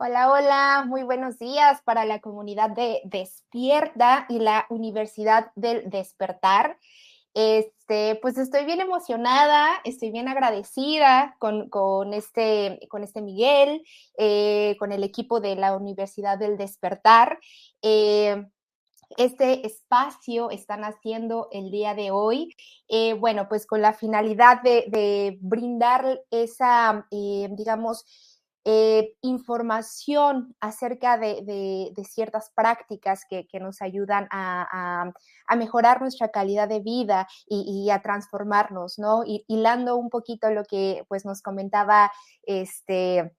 Hola, hola, muy buenos días para la comunidad de Despierta y la Universidad del Despertar. Este, pues estoy bien emocionada, estoy bien agradecida con, este, con este Miguel, eh, con el equipo de la Universidad del Despertar. Eh, este espacio están haciendo el día de hoy, eh, bueno, pues con la finalidad de brindar esa, digamos, eh, información acerca de, ciertas prácticas que, nos ayudan a, mejorar nuestra calidad de vida y, a transformarnos, ¿no? Y, hilando un poquito lo que pues nos comentaba este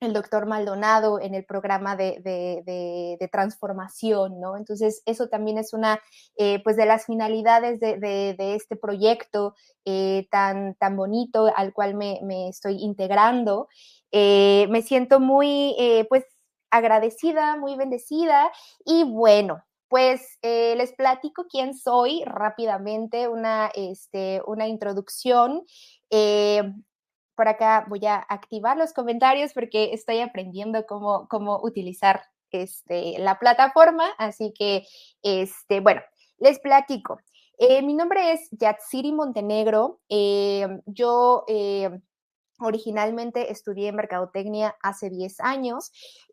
el doctor Maldonado en el programa de, transformación, ¿no? Entonces, eso también es una, eh, pues, de las finalidades de, este proyecto eh, tan, tan bonito al cual me, me estoy integrando. Eh, me siento muy, eh, pues, agradecida, muy bendecida y bueno, pues eh, les platico quién soy rápidamente, una, este, una introducción. por acá voy a activar los comentarios porque estoy aprendiendo cómo, cómo utilizar este, la plataforma, así que, este, bueno, les platico. mi nombre es Yatsiri Montenegro. yo Originalmente estudié mercadotecnia hace 10 años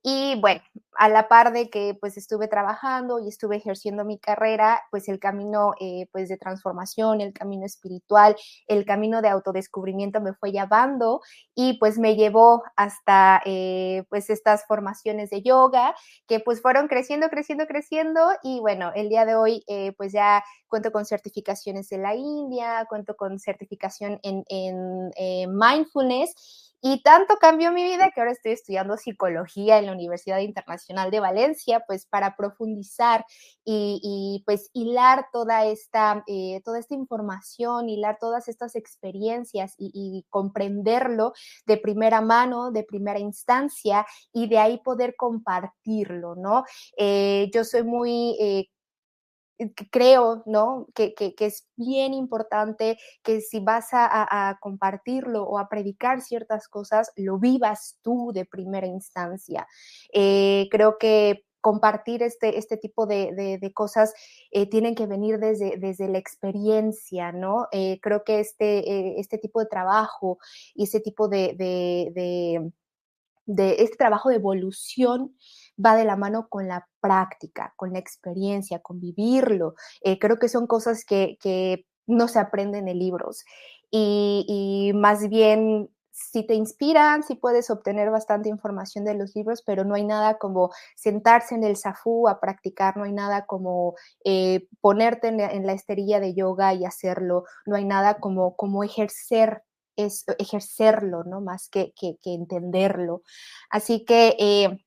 y bueno, a la par de que pues estuve trabajando y estuve ejerciendo mi carrera, pues el camino eh, pues de transformación, el camino espiritual, el camino de autodescubrimiento me fue llevando y pues me llevó hasta eh, pues estas formaciones de yoga que pues fueron creciendo, creciendo, creciendo y bueno, el día de hoy eh, pues ya cuento con certificaciones de la India, cuento con certificación en, en mindfulness y tanto cambió mi vida que ahora estoy estudiando psicología en la Universidad Internacional de Valencia, pues para profundizar y, pues hilar toda esta, eh, toda esta información, hilar todas estas experiencias y, comprenderlo de primera mano, de primera instancia y de ahí poder compartirlo, ¿no? Eh, yo soy muy eh, creo, ¿no? Que, es bien importante que si vas a, compartirlo o a predicar ciertas cosas, lo vivas tú de primera instancia. Eh, creo que compartir este, este tipo de, de, eh, tienen que venir desde, desde la experiencia, ¿no? Eh, creo que este, este tipo de trabajo y ese tipo de, este trabajo de evolución va de la mano con la práctica, con la experiencia, con vivirlo. Eh, creo que son cosas que, no se aprenden en libros y, más bien si te inspiran, si puedes obtener bastante información de los libros, pero no hay nada como sentarse en el SAFU a practicar, no hay nada como eh, ponerte en la, esterilla de yoga y hacerlo, no hay nada como, como ejercer es ejercerlo, ¿no? Más que, que, entenderlo. Así que, eh,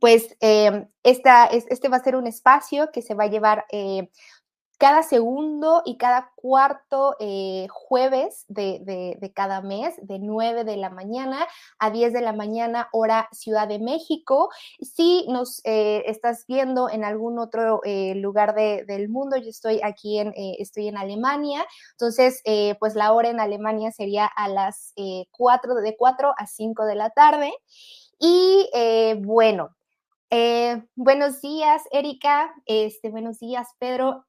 pues, eh, esta, este va a ser un espacio que se va a llevar cada segundo y cada cuarto eh, jueves de, cada mes, de 9 de la mañana a 10 de la mañana, hora Ciudad de México. Si nos eh, estás viendo en algún otro eh, lugar del mundo, yo estoy aquí en, estoy en Alemania, entonces, pues la hora en Alemania sería a las 4, de 4 a 5 de la tarde. Y bueno, buenos días, Erika. Este, buenos días, Pedro.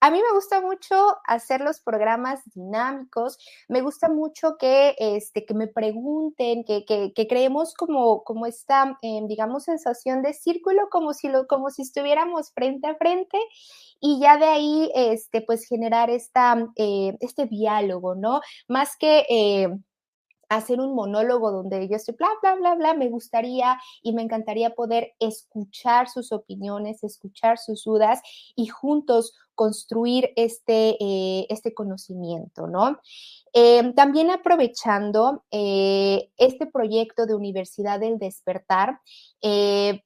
A mí me gusta mucho hacer los programas dinámicos, me gusta mucho que, este, que me pregunten, que, que, creemos como, como esta, em, digamos, sensación de círculo, como si, lo, como si estuviéramos frente a frente y ya de ahí, este, pues generar esta, eh, este diálogo, ¿no? Más que... Eh, hacer un monólogo donde yo estoy bla, bla, bla, bla, me gustaría y me encantaría poder escuchar sus opiniones, escuchar sus dudas y juntos construir este, eh, este conocimiento, ¿no? Em, también aprovechando eh, este proyecto de Universidad del Despertar, eh,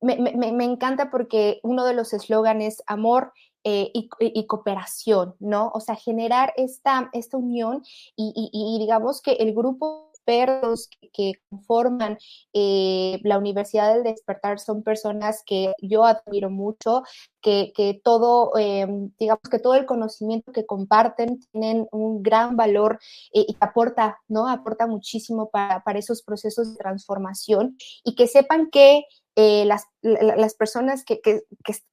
me, encanta porque uno de los eslóganes amor y, cooperación, ¿no? O sea, generar esta, esta unión y, digamos que el grupo expertos que, conforman eh, la Universidad del Despertar son personas que yo admiro mucho, que, todo, eh, digamos que todo el conocimiento que comparten tienen un gran valor eh, y aporta, ¿no? Aporta muchísimo para, para esos procesos de transformación y que sepan que eh, las, las, personas que, que,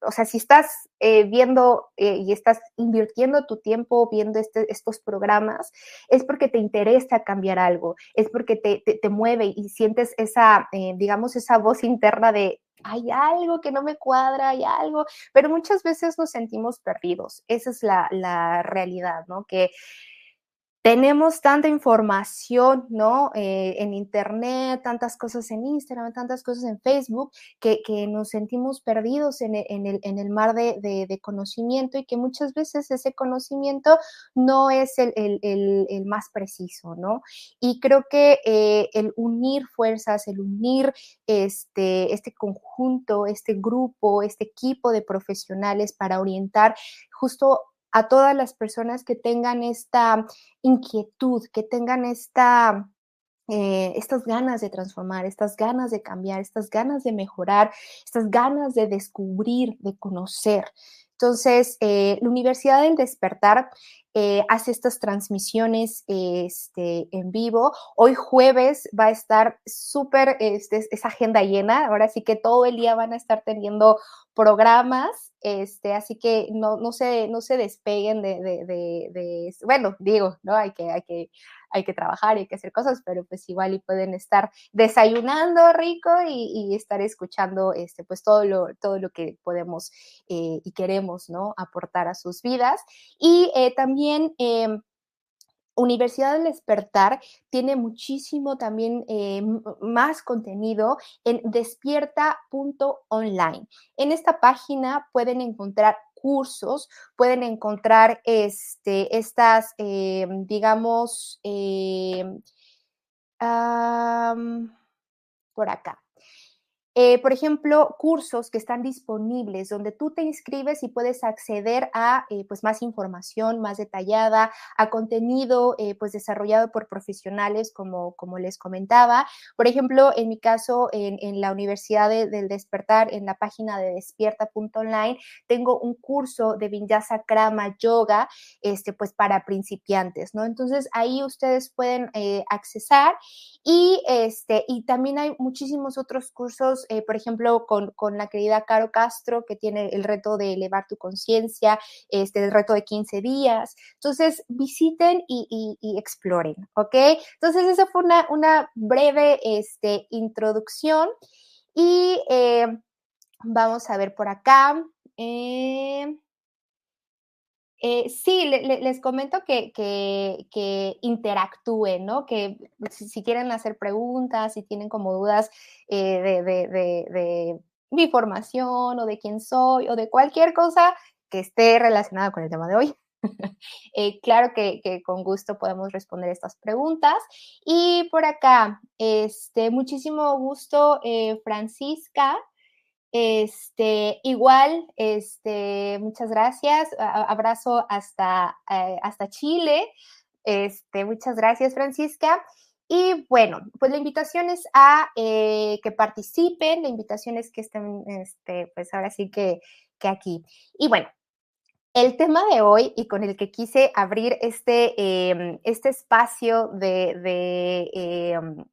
o sea, si estás eh, viendo eh, y estás invirtiendo tu tiempo viendo este, estos programas, es porque te interesa cambiar algo, es porque te, te, mueve y sientes esa, digamos, esa voz interna de, hay algo que no me cuadra, hay algo, pero muchas veces nos sentimos perdidos. Esa es la, la realidad, ¿no? Que tenemos tanta información, ¿no? Eh, en Internet, tantas cosas en Instagram, tantas cosas en Facebook, que, nos sentimos perdidos en, e, el, mar de, conocimiento y que muchas veces ese conocimiento no es el, más preciso, ¿no? Y creo que eh, el unir fuerzas, el unir este, este conjunto, este grupo, este equipo de profesionales para orientar justo a todas las personas que tengan esta inquietud, que tengan esta, eh, estas ganas de transformar, estas ganas de cambiar, estas ganas de mejorar, estas ganas de descubrir, de conocer. Entonces, eh, la Universidad del Despertar eh, hace estas transmisiones este, en vivo. Hoy jueves va a estar súper este, esa agenda llena. Ahora sí que todo el día van a estar teniendo programas, este, así que no, no, se, no se despeguen de, de, bueno, digo, ¿no? Hay que, hay, que, hay que trabajar hay que hacer cosas, pero pues igual y pueden estar desayunando rico y, estar escuchando este, pues todo lo, todo lo que podemos eh, y queremos, ¿no? Aportar a sus vidas. Y eh, también... Em, Universidad del Despertar tiene muchísimo también eh, más contenido en despierta.online. En esta página pueden encontrar cursos, pueden encontrar este, estas, eh, digamos, eh, por acá. Eh, por ejemplo, cursos que están disponibles donde tú te inscribes y puedes acceder a eh, pues más información más detallada, a contenido eh, pues desarrollado por profesionales como, como les comentaba. Por ejemplo, en mi caso, en, la Universidad del Despertar, en la página de despierta.online, tengo un curso de Vinyasa Krama Yoga, este, pues para principiantes, ¿no? Entonces ahí ustedes pueden accesar y, este, y también hay muchísimos otros cursos eh, por ejemplo, con, la querida Caro Castro, que tiene el reto de elevar tu conciencia, este, el reto de 15 días. Entonces, visiten y, exploren, ¿ok? Entonces, esa fue una, una breve este, introducción. Y eh, vamos a ver por acá. Eh, eh, sí, les comento que, que, interactúen, ¿no? Que si, quieren hacer preguntas, si tienen como dudas de, de, mi formación o de quién soy o de cualquier cosa que esté relacionada con el tema de hoy, Eh, claro que, con gusto podemos responder estas preguntas. Y por acá, este, muchísimo gusto, eh, Francisca. Este, igual, este, muchas gracias. abrazo hasta, eh, hasta Chile. Este, muchas gracias, Francisca. Y bueno, pues la invitación es a que participen, la invitación es que estén, este, pues ahora sí que, que aquí. Y bueno, el tema de hoy y con el que quise abrir este, em, este espacio de, em,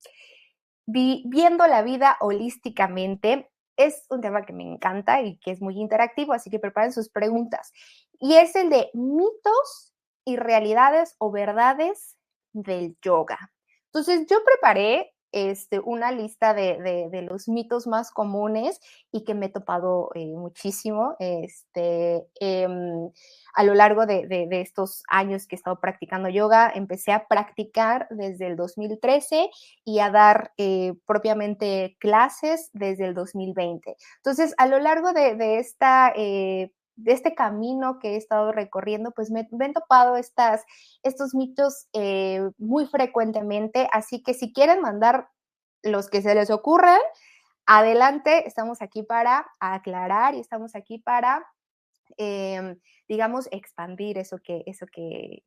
viendo la vida holísticamente es un tema que me encanta y que es muy interactivo, así que preparen sus preguntas. Y es el de mitos y realidades o verdades del yoga. Entonces, yo preparé este, una lista de, los mitos más comunes y que me he topado eh, muchísimo este, em, a lo largo de, estos años que he estado practicando yoga. Empecé a practicar desde el 2013 y a dar eh, propiamente clases desde el 2020. Entonces, a lo largo de, esta eh, de este camino que he estado recorriendo, pues me, he topado estas, estos mitos eh, muy frecuentemente, así que si quieren mandar los que se les ocurran, adelante, estamos aquí para aclarar y estamos aquí para, em, digamos, expandir eso que, eso que,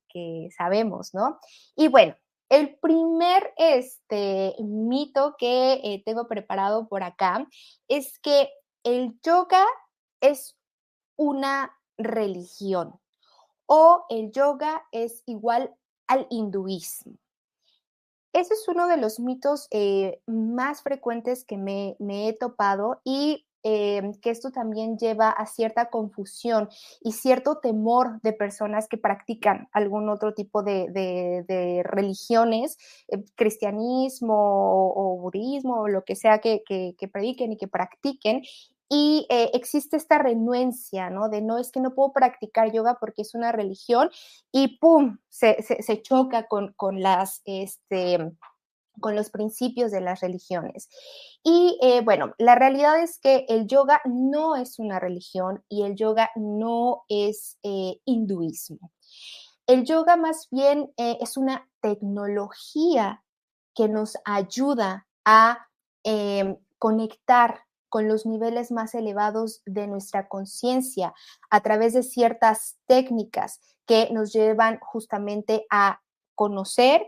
sabemos, ¿no? Y bueno, el primer este, mito que eh, tengo preparado por acá es que el yoga es una religión o el yoga es igual al hinduismo. Ese es uno de los mitos eh, más frecuentes que me, he topado y em, que esto también lleva a cierta confusión y cierto temor de personas que practican algún otro tipo de, religiones, eh, cristianismo o, budismo o lo que sea que, que prediquen y que practiquen y eh, existe esta renuencia, ¿no? De no es que no puedo practicar yoga porque es una religión y ¡pum! se, choca con, las, este, con los principios de las religiones. Y eh, bueno, la realidad es que el yoga no es una religión y el yoga no es eh, hinduismo. El yoga más bien es una tecnología que nos ayuda a conectar con los niveles más elevados de nuestra conciencia a través de ciertas técnicas que nos llevan justamente a conocer,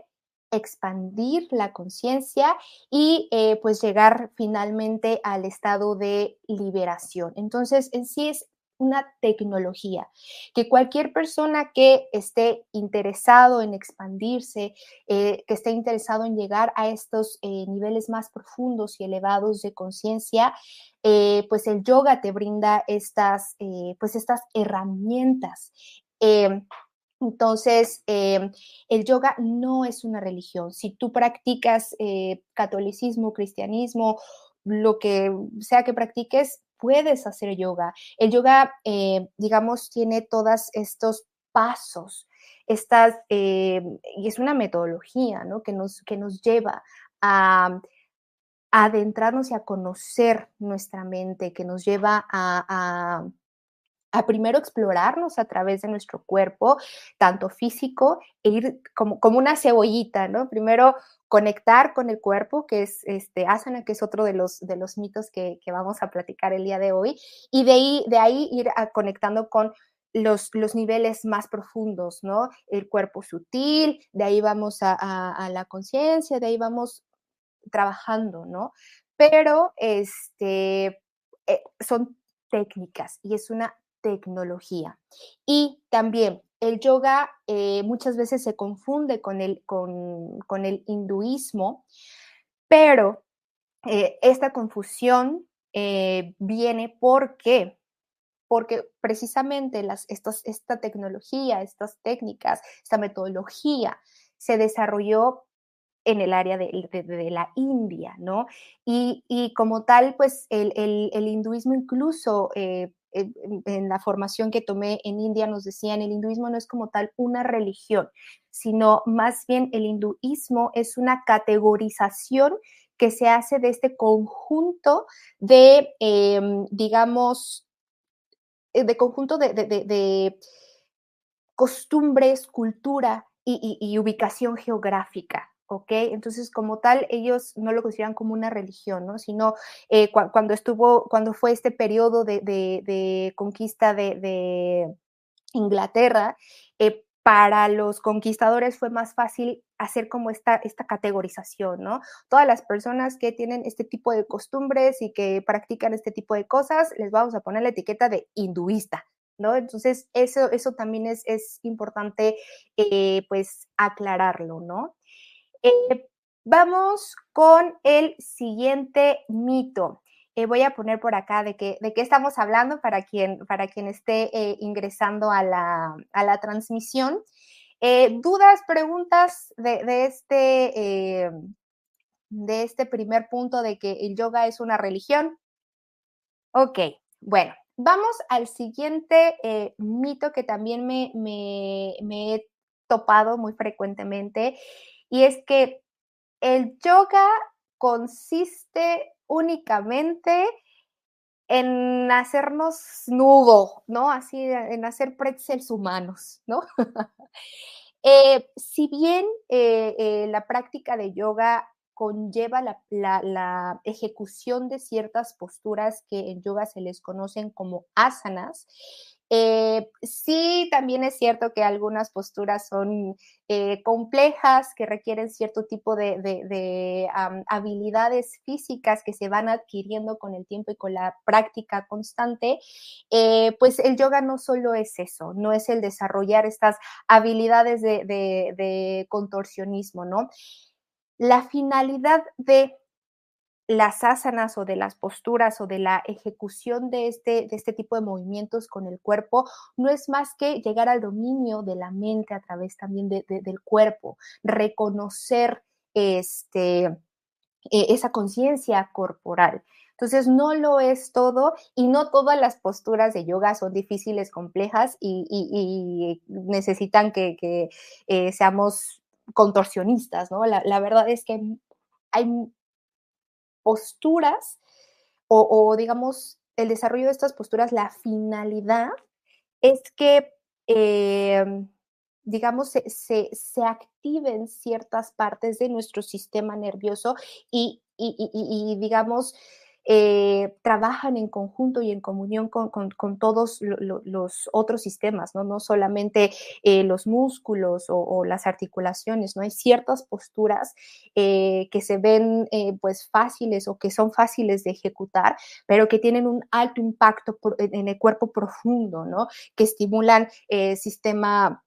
expandir la conciencia y eh, pues llegar finalmente al estado de liberación. Entonces, en sí es una tecnología, que cualquier persona que esté interesado en expandirse, eh, que esté interesado en llegar a estos eh, niveles más profundos y elevados de conciencia, eh, pues el yoga te brinda estas, pues estas herramientas. Em, entonces, em, el yoga no es una religión. Si tú practicas catolicismo, cristianismo, lo que sea que practiques, puedes hacer yoga. El yoga, eh, digamos, tiene todos estos pasos, estas, eh, y es una metodología, ¿no? Que nos, que nos lleva a, adentrarnos y a conocer nuestra mente, que nos lleva a, a primero explorarnos a través de nuestro cuerpo, tanto físico, e ir como, como una cebollita, ¿no? Primero conectar con el cuerpo, que es este asana, que es otro de los, de los mitos que, vamos a platicar el día de hoy, y de ahí, de ahí ir conectando con los, los, niveles más profundos, ¿no? El cuerpo sutil, de ahí vamos a, la conciencia, de ahí vamos trabajando, ¿no? Pero este, eh, son técnicas y es una tecnología. Y también el yoga eh, muchas veces se confunde con el, hinduismo, pero eh, esta confusión eh, viene porque porque precisamente esta tecnología, estas técnicas, esta metodología se desarrolló en el área de, la India, ¿no? Y, como tal, pues el, hinduismo incluso en, la formación que tomé en India nos decían, el hinduismo no es como tal una religión, sino más bien el hinduismo es una categorización que se hace de este conjunto de, em, digamos, eh, de conjunto de, costumbres, cultura y, ubicación geográfica. ¿Ok? Entonces, como tal, ellos no lo consideran como una religión, ¿no? Sino eh, cuando estuvo, cuando fue este periodo de, conquista de, Inglaterra, eh, para los conquistadores fue más fácil hacer como esta, esta categorización, ¿no? Todas las personas que tienen este tipo de costumbres y que practican este tipo de cosas, les vamos a poner la etiqueta de hinduista, ¿no? Entonces, eso, eso también es, es importante, eh, pues, aclararlo, ¿no? Eh, vamos con el siguiente mito. Eh, voy a poner por acá de qué, de qué estamos hablando para quien, para quien esté eh, ingresando a la, a la transmisión. ¿Dudas, preguntas de, este, de este primer punto de que el yoga es una religión? Ok, bueno, vamos al siguiente mito que también me, me, me he topado muy frecuentemente y es que el yoga consiste únicamente en hacernos nudo, ¿no? Así, en hacer pretzels humanos, ¿no? Eh, si bien eh, eh, la práctica de yoga conlleva la, la, ejecución de ciertas posturas que en yoga se les conocen como asanas, eh, sí, también es cierto que algunas posturas son eh, complejas, que requieren cierto tipo de, habilidades físicas que se van adquiriendo con el tiempo y con la práctica constante. Eh, pues el yoga no solo es eso, no es el desarrollar estas habilidades de contorsionismo, ¿no? La finalidad de las asanas o de las posturas o de la ejecución de este, de este tipo de movimientos con el cuerpo no es más que llegar al dominio de la mente a través también del cuerpo, reconocer este, e, esa conciencia corporal. Entonces, no lo es todo y no todas las posturas de yoga son difíciles, complejas y, necesitan que, eh, seamos contorsionistas, ¿no? La, la verdad es que hay posturas o, digamos, el desarrollo de estas posturas, la finalidad es que, em, digamos, se, activen ciertas partes de nuestro sistema nervioso y, y digamos, eh, trabajan en conjunto y en comunión con, todos los otros sistemas, ¿no? No solamente eh, los músculos o, las articulaciones, ¿no? Hay ciertas posturas eh, que se ven pues fáciles o que son fáciles de ejecutar, pero que tienen un alto impacto en el cuerpo profundo, ¿no? Que estimulan el sistema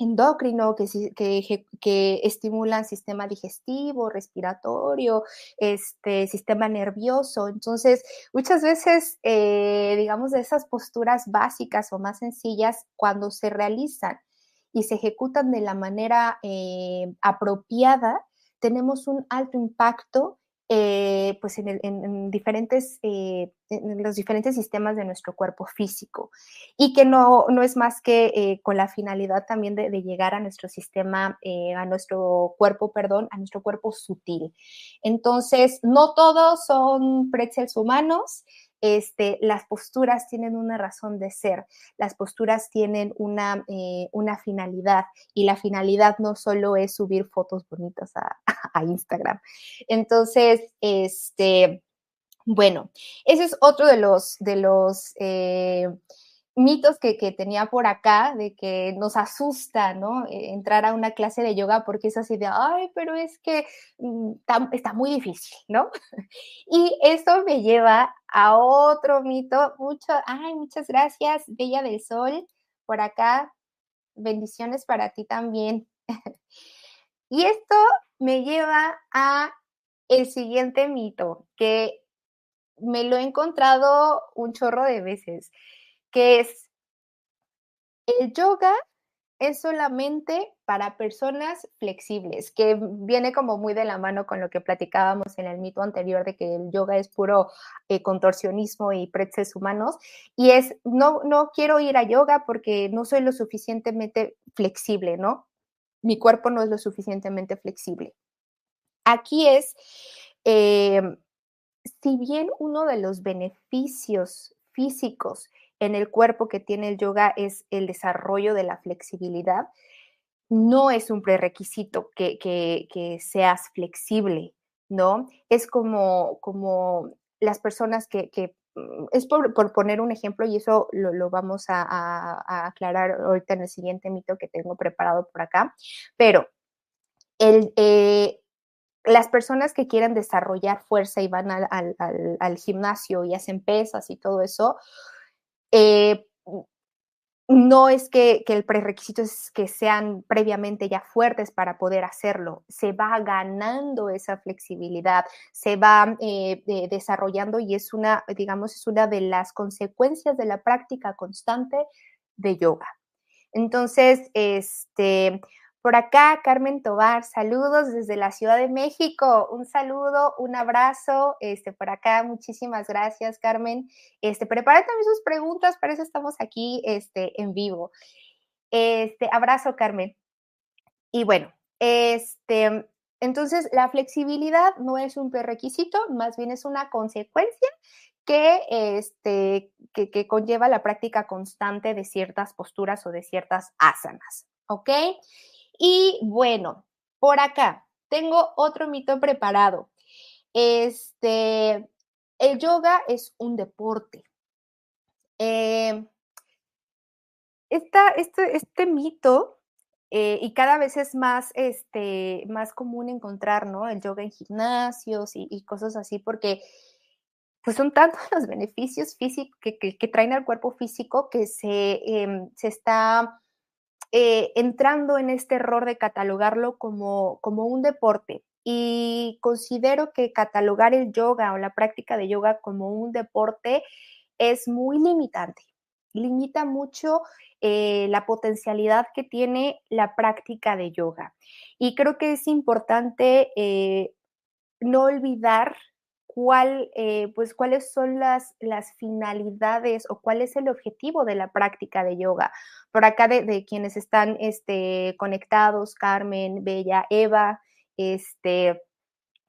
endocrino que, que, que, estimulan sistema digestivo, respiratorio, este, sistema nervioso. Entonces, muchas veces, eh, digamos, de esas posturas básicas o más sencillas, cuando se realizan y se ejecutan de la manera eh, apropiada, tenemos un alto impacto eh, pues en, diferentes, eh, los diferentes sistemas de nuestro cuerpo físico y que no, no es más que eh, con la finalidad también de, llegar a nuestro sistema, a nuestro cuerpo, perdón, a nuestro cuerpo sutil. Entonces, no todos son pretzels humanos, este, las posturas tienen una razón de ser, las posturas tienen una, eh, una finalidad y la finalidad no solo es subir fotos bonitas a, Instagram. Entonces, este, bueno, ese es otro de los, de los eh, mitos que, tenía por acá de que nos asusta, ¿no? Eh, entrar a una clase de yoga porque es así de, ay, pero es que mm, está, muy difícil, ¿no? Y eso me lleva a otro mito, mucho, ay, muchas gracias, Bella del Sol, por acá, bendiciones para ti también. y esto me lleva a el siguiente mito, que me lo he encontrado un chorro de veces que es el yoga es solamente para personas flexibles, que viene como muy de la mano con lo que platicábamos en el mito anterior de que el yoga es puro eh, contorsionismo y pretzels humanos. Y es, no, no quiero ir a yoga porque no soy lo suficientemente flexible, ¿no? Mi cuerpo no es lo suficientemente flexible. Aquí es, em, si bien uno de los beneficios físicos en el cuerpo que tiene el yoga es el desarrollo de la flexibilidad, no es un prerequisito que, seas flexible, ¿no? Es como, como las personas que, mm, es por, poner un ejemplo y eso lo, vamos a, aclarar ahorita en el siguiente mito que tengo preparado por acá, pero el, eh, las personas que quieren desarrollar fuerza y van al, gimnasio y hacen pesas y todo eso, eh, no es que, el prerequisito es que sean previamente ya fuertes para poder hacerlo, se va ganando esa flexibilidad, se va eh, desarrollando y es una, digamos, es una de las consecuencias de la práctica constante de yoga. Entonces, este, por acá, Carmen Tobar, saludos desde la Ciudad de México. Un saludo, un abrazo. Este, por acá, muchísimas gracias, Carmen. Este, preparen también sus preguntas, para eso estamos aquí este, en vivo. Este, abrazo, Carmen. Y bueno, este, entonces la flexibilidad no es un prerequisito, más bien es una consecuencia que, este, que, que conlleva la práctica constante de ciertas posturas o de ciertas asanas. ¿Ok? Y bueno, por acá tengo otro mito preparado. Este, el yoga es un deporte. Eh, este, este, mito, eh, y cada vez es más, este, más común encontrar, ¿no? El yoga en gimnasios y, cosas así, porque pues son tantos los beneficios físicos que, traen al cuerpo físico que se, em, se está eh, entrando en este error de catalogarlo como, como un deporte. Y considero que catalogar el yoga o la práctica de yoga como un deporte es muy limitante. Limita mucho eh, la potencialidad que tiene la práctica de yoga. Y creo que es importante eh, no olvidar cuál, eh, pues, cuáles son las, las finalidades o cuál es el objetivo de la práctica de yoga. Por acá de, quienes están este, conectados, Carmen, Bella, Eva, este,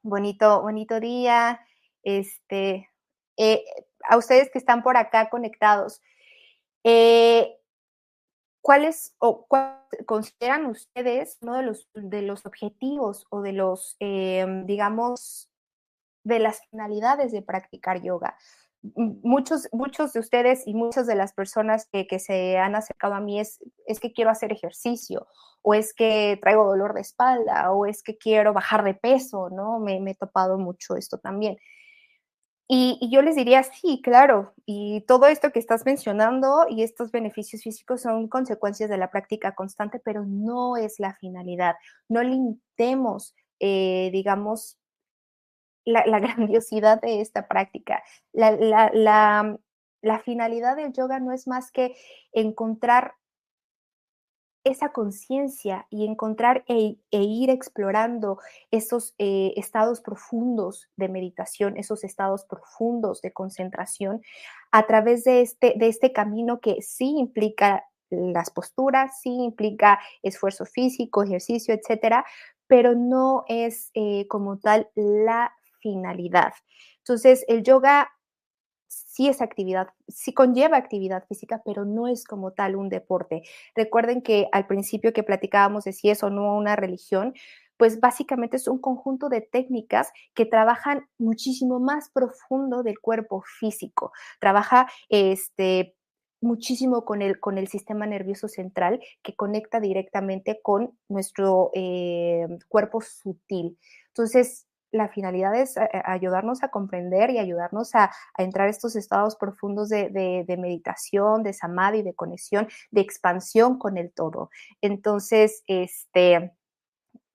bonito, bonito día, este, eh, a ustedes que están por acá conectados, eh, ¿cuáles o consideran ustedes uno de los, de los objetivos o de los, digamos, de las finalidades de practicar yoga. Muchos, muchos de ustedes y muchas de las personas que, se han acercado a mí es, es que quiero hacer ejercicio, o es que traigo dolor de espalda, o es que quiero bajar de peso, ¿no? Me, he topado mucho esto también. Y, y, yo les diría, sí, claro, y todo esto que estás mencionando y estos beneficios físicos son consecuencias de la práctica constante, pero no es la finalidad. No limitemos, eh, digamos, la, grandiosidad de esta práctica. La, finalidad del yoga no es más que encontrar esa conciencia y encontrar e, e, ir explorando esos eh, estados profundos de meditación, esos estados profundos de concentración a través de este, de este camino que sí implica las posturas, sí implica esfuerzo físico, ejercicio, etcétera, pero no es eh, como tal la finalidad. Entonces, el yoga sí es actividad, sí conlleva actividad física, pero no es como tal un deporte. Recuerden que al principio que platicábamos de si es o no una religión, pues básicamente es un conjunto de técnicas que trabajan muchísimo más profundo del cuerpo físico. Trabaja este muchísimo con el, con el sistema nervioso central que conecta directamente con nuestro eh, cuerpo sutil. Entonces, la finalidad es eh, ayudarnos a comprender y ayudarnos a, entrar a estos estados profundos de, meditación, de samadhi, de conexión, de expansión con el todo. Entonces, este,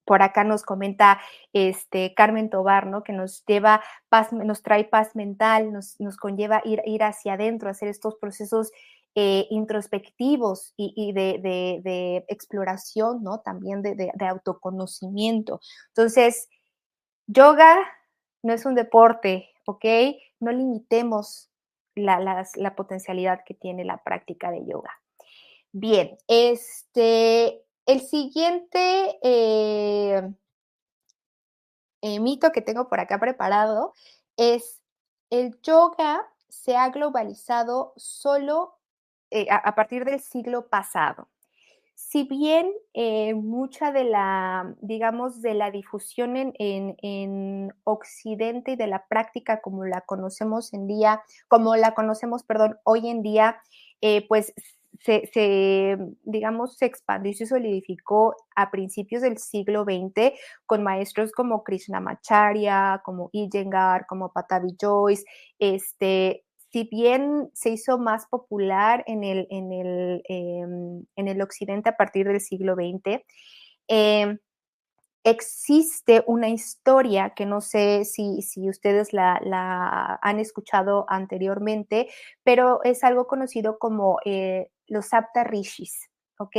por acá nos comenta este Carmen Tobar, ¿no? Que nos lleva paz, nos trae paz mental, nos, conlleva ir, ir hacia adentro, hacer estos procesos eh, introspectivos y, de, exploración, ¿no? También de, autoconocimiento. Entonces, yoga no es un deporte, ¿ok? No limitemos la, potencialidad que tiene la práctica de yoga. Bien, este, el siguiente eh, eh, mito que tengo por acá preparado es el yoga se ha globalizado solo eh, a, partir del siglo pasado. Si bien eh, mucha de la, digamos, de la difusión en, en, Occidente y de la práctica como la conocemos en día, como la conocemos, perdón, hoy en día, eh, pues se, digamos, se expandió y se solidificó a principios del siglo XX con maestros como Krishnamacharya, como Iyengar, como Patavi Joyce, este, si bien se hizo más popular en el, en el, em, en el occidente a partir del siglo XX, em, existe una historia que no sé si, si ustedes la, la, han escuchado anteriormente, pero es algo conocido como eh, los Sapta Rishis, ¿ok?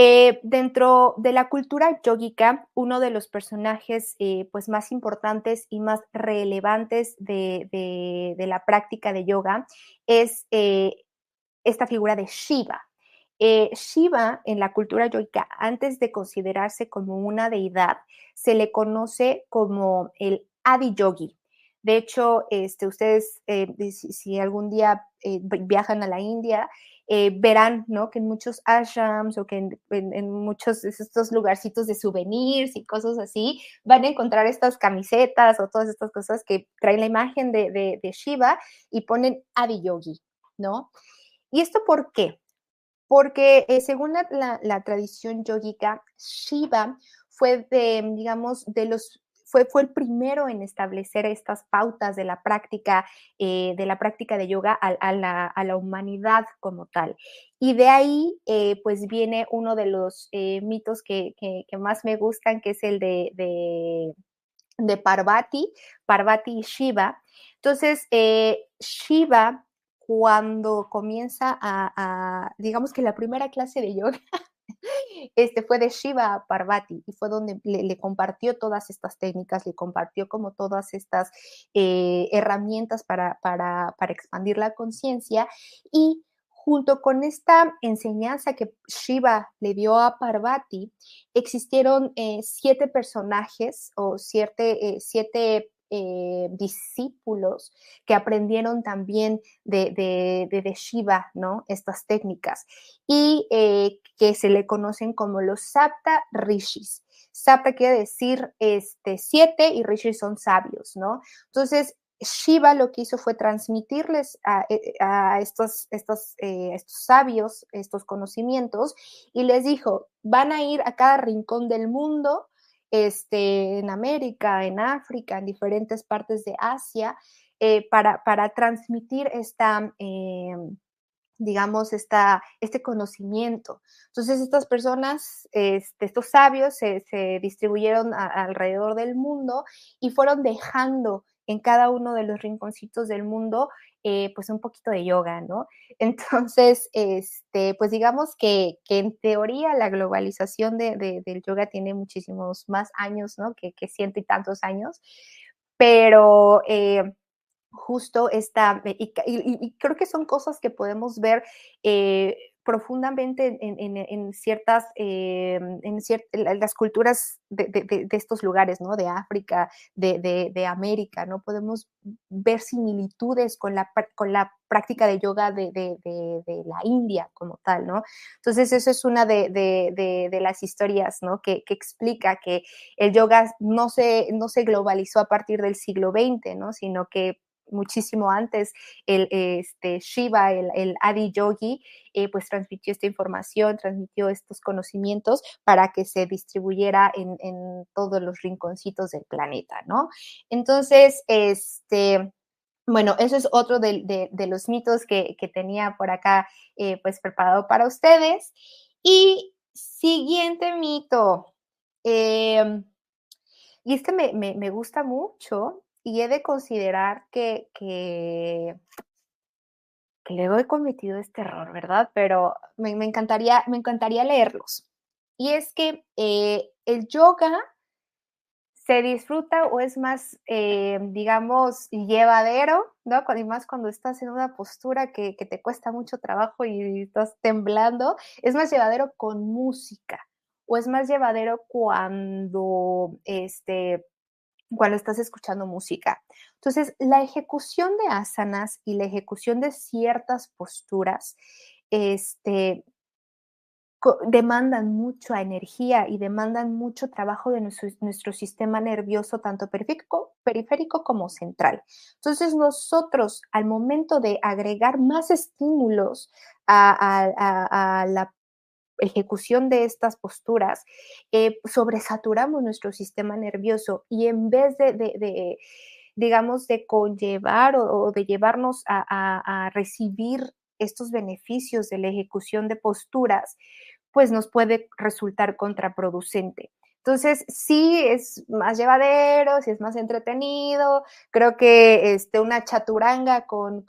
Eh, dentro de la cultura yógica, uno de los personajes eh, pues más importantes y más relevantes de, la práctica de yoga es eh, esta figura de Shiva. Shiva en la cultura yógica, antes de considerarse como una deidad, se le conoce como el Adi Yogi. De hecho, este, ustedes, si, algún día viajan a la India, eh, verán, ¿no? Que en muchos ashrams o que en, muchos de estos lugarcitos de souvenirs y cosas así, van a encontrar estas camisetas o todas estas cosas que traen la imagen de, Shiva y ponen Adiyogi, ¿no? ¿Y esto por qué? Porque eh, según la, la, tradición yogica, Shiva fue de, digamos, de los fue, fue el primero en establecer estas pautas de la práctica, eh, de la práctica de yoga a, la, humanidad como tal. Y de ahí, eh, pues viene uno de los eh, mitos que, más me gustan, que es el de, de, Parvati, Parvati y Shiva. Entonces, Shiva cuando comienza a, digamos que la primera clase de yoga este fue de Shiva a Parvati y fue donde le, compartió todas estas técnicas, le compartió como todas estas eh, herramientas para, para, para expandir la conciencia y junto con esta enseñanza que Shiva le dio a Parvati, existieron eh, siete personajes o siete, eh, siete eh, discípulos que aprendieron también de, de, Shiva, ¿no? Estas técnicas y eh, que se le conocen como los Sapta Rishis. Sapta quiere decir este, siete y Rishis son sabios, ¿no? Entonces, Shiva lo que hizo fue transmitirles a, eh, estos, estos, estos sabios estos conocimientos y les dijo, van a ir a cada rincón del mundo este, en América, en África, en diferentes partes de Asia, eh, para, para, transmitir esta, eh, digamos, esta, este conocimiento. Entonces, estas personas, este, estos sabios, se, distribuyeron alrededor del mundo y fueron dejando en cada uno de los rinconcitos del mundo eh, pues un poquito de yoga, ¿no? Entonces, este, pues digamos que, en teoría la globalización de, del yoga tiene muchísimos más años, ¿no? Que, ciento y tantos años, pero... Eh, justo esta, y, creo que son cosas que podemos ver eh, profundamente en, ciertas, eh, en, las culturas de, estos lugares, ¿no? De África, de, América, ¿no? Podemos ver similitudes con la, con la práctica de yoga de, la India como tal, ¿no? Entonces, eso es una de, las historias, ¿no? Que, explica que el yoga no se, no se globalizó a partir del siglo XX, ¿no? Sino que muchísimo antes, el este, Shiva, el, Adi Yogi, eh, pues transmitió esta información, transmitió estos conocimientos para que se distribuyera en, todos los rinconcitos del planeta, ¿no? Entonces, este, bueno, eso es otro de, los mitos que, tenía por acá, eh, pues preparado para ustedes. Y siguiente mito. Em, y este me, me gusta mucho y he de considerar que, que, que luego he cometido este error, ¿verdad? Pero me, encantaría, me encantaría leerlos. Y es que eh, el yoga se disfruta o es más, eh, digamos, llevadero, ¿no? Y más cuando estás en una postura que, que, te cuesta mucho trabajo y estás temblando, es más llevadero con música o es más llevadero cuando, este, cuando estás escuchando música. Entonces, la ejecución de asanas y la ejecución de ciertas posturas, este, demandan mucha energía y demandan mucho trabajo de nuestro, sistema nervioso, tanto periférico, periférico, como central. Entonces, nosotros al momento de agregar más estímulos a, la ejecución de estas posturas, eh, sobresaturamos nuestro sistema nervioso y en vez de, digamos, de conllevar o, de llevarnos a recibir estos beneficios de la ejecución de posturas, pues nos puede resultar contraproducente. Entonces, sí es más llevadero, sí es más entretenido. Creo que este, una chaturanga con,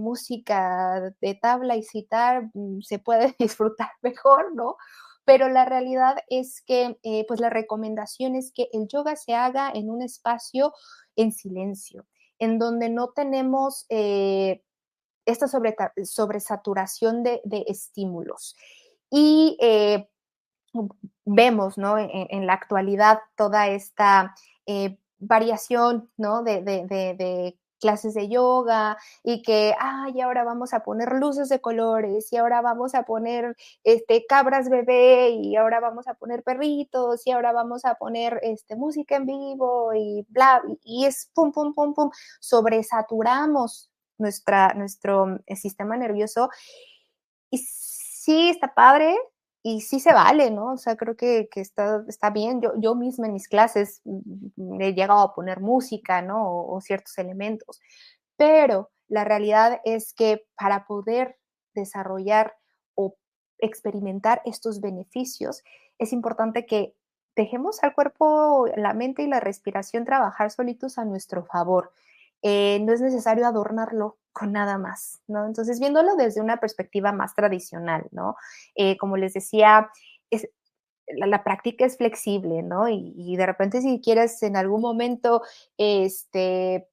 música de tabla y citar mm, se puede disfrutar mejor, ¿no? Pero la realidad es que, eh, pues la recomendación es que el yoga se haga en un espacio en silencio, en donde no tenemos eh, esta sobresaturación de, de estímulos. Y eh, vemos, ¿no? En, la actualidad toda esta eh, variación, ¿no? De, clases de yoga y que, ay, ahora vamos a poner luces de colores y ahora vamos a poner este, cabras bebé y ahora vamos a poner perritos y ahora vamos a poner este, música en vivo y bla, y es pum, pum, pum, pum, sobresaturamos nuestra, nuestro eh, sistema nervioso y sí está padre y sí se vale, ¿no? O sea, creo que, está, está bien. Yo, yo misma en mis clases mm, he llegado a poner música, ¿no? O, ciertos elementos. Pero la realidad es que para poder desarrollar o experimentar estos beneficios, es importante que dejemos al cuerpo, la mente y la respiración trabajar solitos a nuestro favor. Eh, no es necesario adornarlo con nada más, ¿no? Entonces, viéndolo desde una perspectiva más tradicional, ¿no? Eh, como les decía, la, práctica es flexible, ¿no? Y, de repente si quieres en algún momento, este,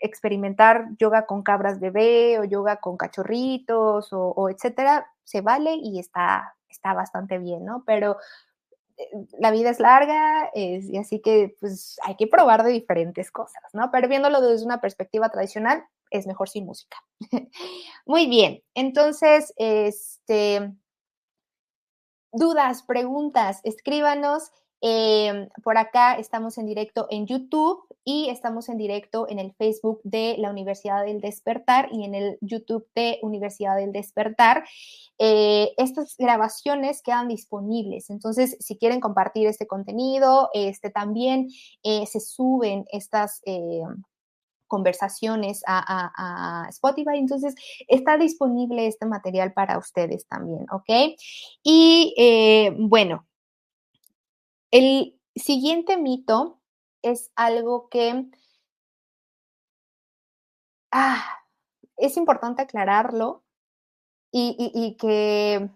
experimentar yoga con cabras bebé o yoga con cachorritos o, o etcétera, se vale y está, está bastante bien, ¿no? Pero la vida es larga y así que pues hay que probar de diferentes cosas, ¿no? Pero viéndolo desde una perspectiva tradicional, es mejor sin música. Muy bien, entonces, este, dudas, preguntas, escríbanos. Em, por acá estamos en directo en YouTube y estamos en directo en el Facebook de la Universidad del Despertar y en el YouTube de Universidad del Despertar. Eh, estas grabaciones quedan disponibles, entonces si quieren compartir este contenido, este, también eh, se suben estas eh, conversaciones a, Spotify. Entonces, está disponible este material para ustedes también, ¿ok? Y bueno, el siguiente mito es algo que ah, es importante aclararlo y, que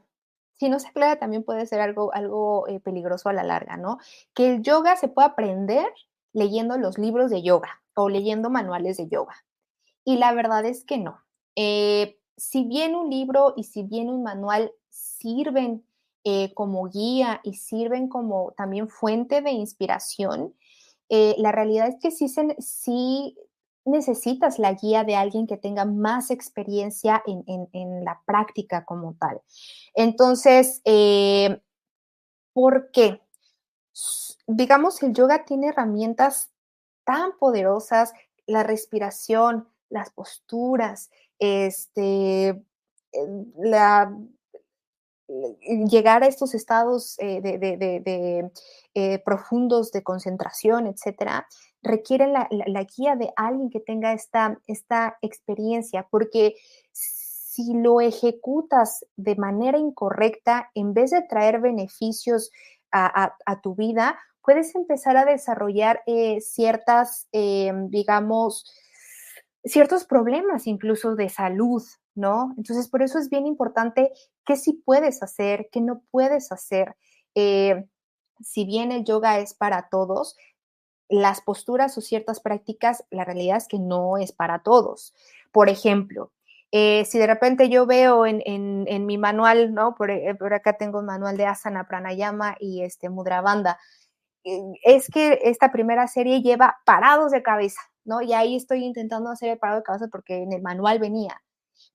si no se aclara también puede ser algo, algo eh, peligroso a la larga, ¿no? Que el yoga se puede aprender leyendo los libros de yoga o leyendo manuales de yoga. Y la verdad es que no. Eh, si bien un libro y si bien un manual sirven eh, como guía y sirven como también fuente de inspiración, eh, la realidad es que sí, necesitas la guía de alguien que tenga más experiencia en, la práctica como tal. Entonces, eh, ¿por qué? Digamos, el yoga tiene herramientas tan poderosas, la respiración, las posturas, este, la llegar a estos estados eh, de, eh, profundos de concentración, etcétera, requieren la, guía de alguien que tenga esta, experiencia, porque si lo ejecutas de manera incorrecta, en vez de traer beneficios a, tu vida, puedes empezar a desarrollar eh, ciertas, digamos, ciertos problemas incluso de salud, ¿no? Entonces, por eso es bien importante qué sí puedes hacer, qué no puedes hacer. Eh, si bien el yoga es para todos, las posturas o ciertas prácticas, la realidad es que no es para todos. Por ejemplo, eh, si de repente yo veo en, mi manual, ¿no? Por, eh, por, acá tengo un manual de asana, pranayama y este mudra banda, es que esta primera serie lleva parados de cabeza, ¿no? Y ahí estoy intentando hacer el parado de cabeza porque en el manual venía.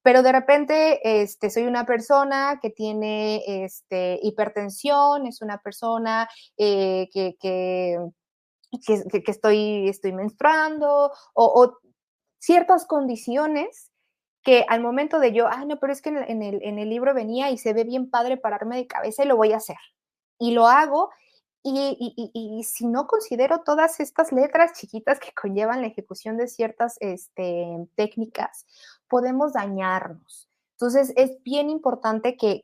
Pero de repente, este, soy una persona que tiene este, hipertensión, es una persona eh, que, que, estoy, estoy menstruando o, o, ciertas condiciones que al momento de yo, ah, no, pero es que en el, en el libro venía y se ve bien padre pararme de cabeza y lo voy a hacer. Y lo hago y, si no considero todas estas letras chiquitas que conllevan la ejecución de ciertas este, técnicas, podemos dañarnos. Entonces, es bien importante que,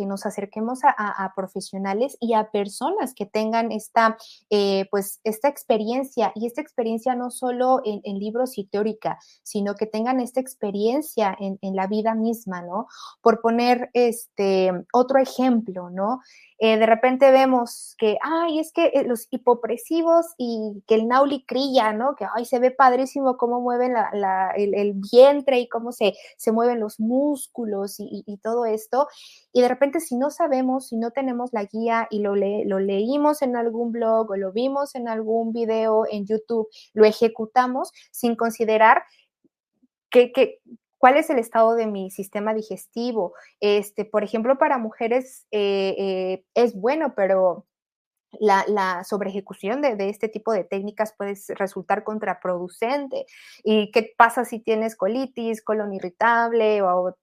nos acerquemos a, profesionales y a personas que tengan esta, eh, pues, esta experiencia, y esta experiencia no solo en, libros y teórica, sino que tengan esta experiencia en, la vida misma, ¿no? Por poner este otro ejemplo, ¿no? Eh, de repente vemos que, ay, es que eh, los hipopresivos y que el nauli crilla, ¿no? Que, ay, se ve padrísimo cómo mueven el, vientre y cómo se, se mueven los músculos y, todo esto. Y de repente, si no sabemos, si no tenemos la guía y lo, lo leímos en algún blog o lo vimos en algún video en YouTube, lo ejecutamos sin considerar que, cuál es el estado de mi sistema digestivo. Este, por ejemplo, para mujeres eh, eh, es bueno, pero la, la sobreejecución de, este tipo de técnicas puede resultar contraproducente. ¿Y qué pasa si tienes colitis, colon irritable o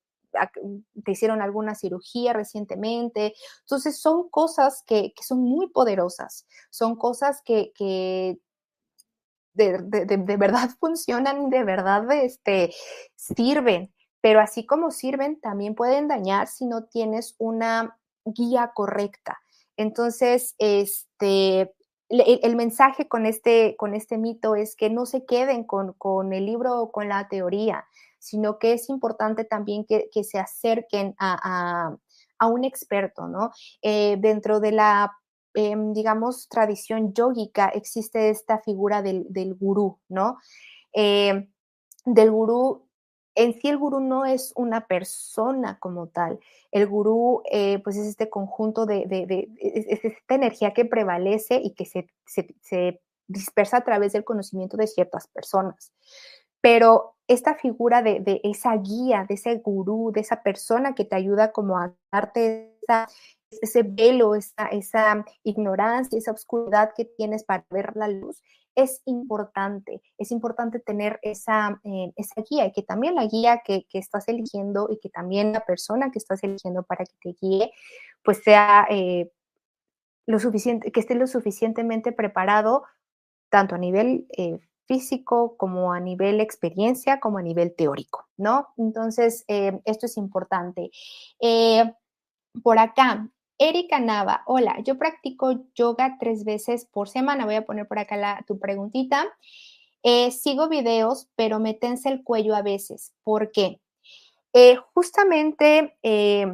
te hicieron alguna cirugía recientemente? Entonces son cosas que, son muy poderosas, son cosas que, que de, verdad funcionan, de verdad este, sirven, pero así como sirven, también pueden dañar si no tienes una guía correcta. Entonces, este, el, mensaje con este, con este mito es que no se queden con, el libro o con la teoría, sino que es importante también que, se acerquen a, un experto, ¿no? Eh, dentro de la Em, digamos, tradición yógica existe esta figura del, gurú, ¿no? Em, del gurú, en sí el gurú no es una persona como tal. El gurú, eh, pues es este conjunto de, es, esta energía que prevalece y que se, se dispersa a través del conocimiento de ciertas personas. Pero esta figura de, esa guía, de ese gurú, de esa persona que te ayuda como a darte esa, ese velo, esa, esa ignorancia, esa oscuridad que tienes para ver la luz, es importante. Es importante tener esa, eh, esa guía y que también la guía que, estás eligiendo y que también la persona que estás eligiendo para que te guíe, pues sea eh, lo suficiente, que esté lo suficientemente preparado tanto a nivel eh, físico como a nivel experiencia como a nivel teórico, ¿no? Entonces, esto es importante. por acá, Erika Nava, hola, yo practico yoga tres veces por semana. Voy a poner por acá la, tu preguntita. Eh, sigo videos, pero me tense el cuello a veces. ¿Por qué? Eh, justamente eh,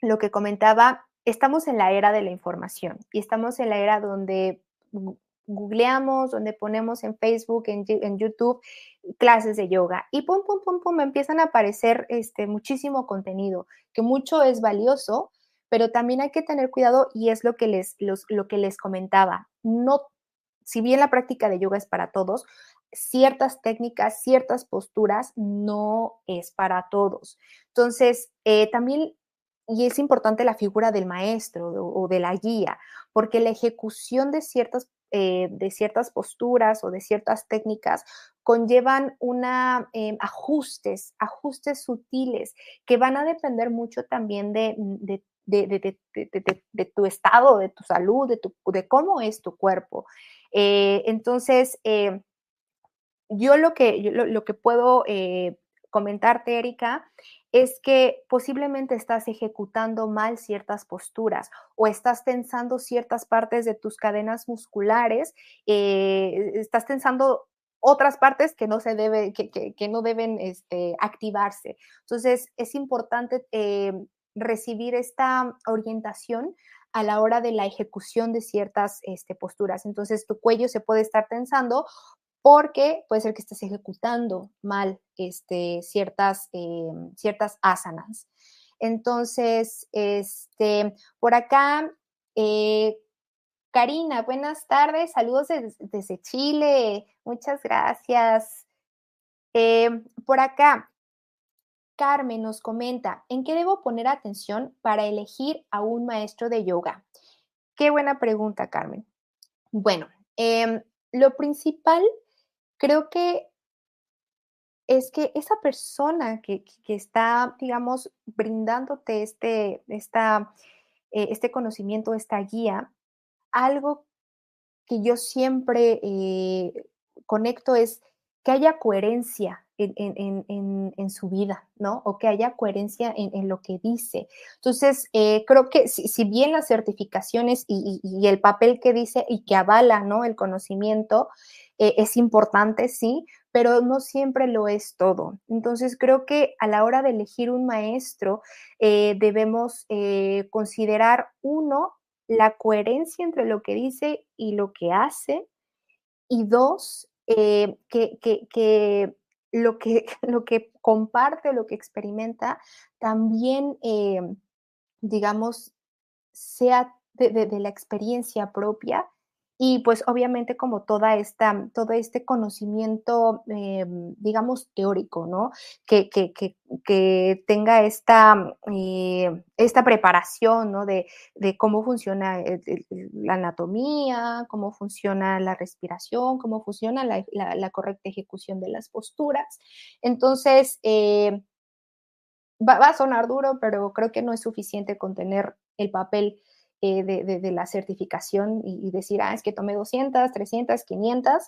lo que comentaba, estamos en la era de la información y estamos en la era donde googleamos, donde ponemos en Facebook, en, YouTube, clases de yoga y pum, pum, pum, pum, empiezan a aparecer este, muchísimo contenido, que mucho es valioso, pero también hay que tener cuidado y es lo que les, lo que les comentaba. No, si bien la práctica de yoga es para todos, ciertas técnicas, ciertas posturas no es para todos. Entonces, eh, también, y es importante la figura del maestro o, de la guía, porque la ejecución de ciertas, eh, de ciertas posturas o de ciertas técnicas conllevan una, eh, ajustes, ajustes sutiles que van a depender mucho también de, de de, tu estado, de tu salud, de, tu, de cómo es tu cuerpo. Eh, entonces, eh, yo lo que, lo, que puedo eh, comentarte, Erika, es que posiblemente estás ejecutando mal ciertas posturas o estás tensando ciertas partes de tus cadenas musculares, estás tensando otras partes que no se debe, que, que, no deben este, activarse. Entonces, es importante recibir esta orientación a la hora de la ejecución de ciertas este, posturas. Entonces, tu cuello se puede estar tensando porque puede ser que estés ejecutando mal este, ciertas, eh, ciertas asanas. Entonces, este, por acá, eh, Karina, buenas tardes, saludos desde, Chile, muchas gracias. Eh, por acá, Carmen nos comenta, ¿en qué debo poner atención para elegir a un maestro de yoga? Qué buena pregunta, Carmen. Bueno, em, lo principal creo que es que esa persona que, está, digamos, brindándote este, esta, eh, este conocimiento, esta guía, algo que yo siempre eh, conecto es que haya coherencia en, su vida, ¿no? O que haya coherencia en, lo que dice. Entonces, eh, creo que si, bien las certificaciones y, el papel que dice y que avala, ¿no? El conocimiento eh, es importante, sí, pero no siempre lo es todo. Entonces, creo que a la hora de elegir un maestro, eh, debemos considerar, uno, la coherencia entre lo que dice y lo que hace, y dos, que, que, lo que, lo que comparte, lo que experimenta, también, eh, digamos, sea de, la experiencia propia y pues obviamente como toda esta, todo este conocimiento, eh, digamos, teórico, ¿no? Que, que, que, tenga esta, eh, esta preparación, ¿no? De, de cómo funciona la anatomía, cómo funciona la respiración, cómo funciona la, la, correcta ejecución de las posturas. Entonces, eh, va, va, a sonar duro, pero creo que no es suficiente con tener el papel eh, de, la certificación y, decir, ah, es que tomé 200, 300, 500.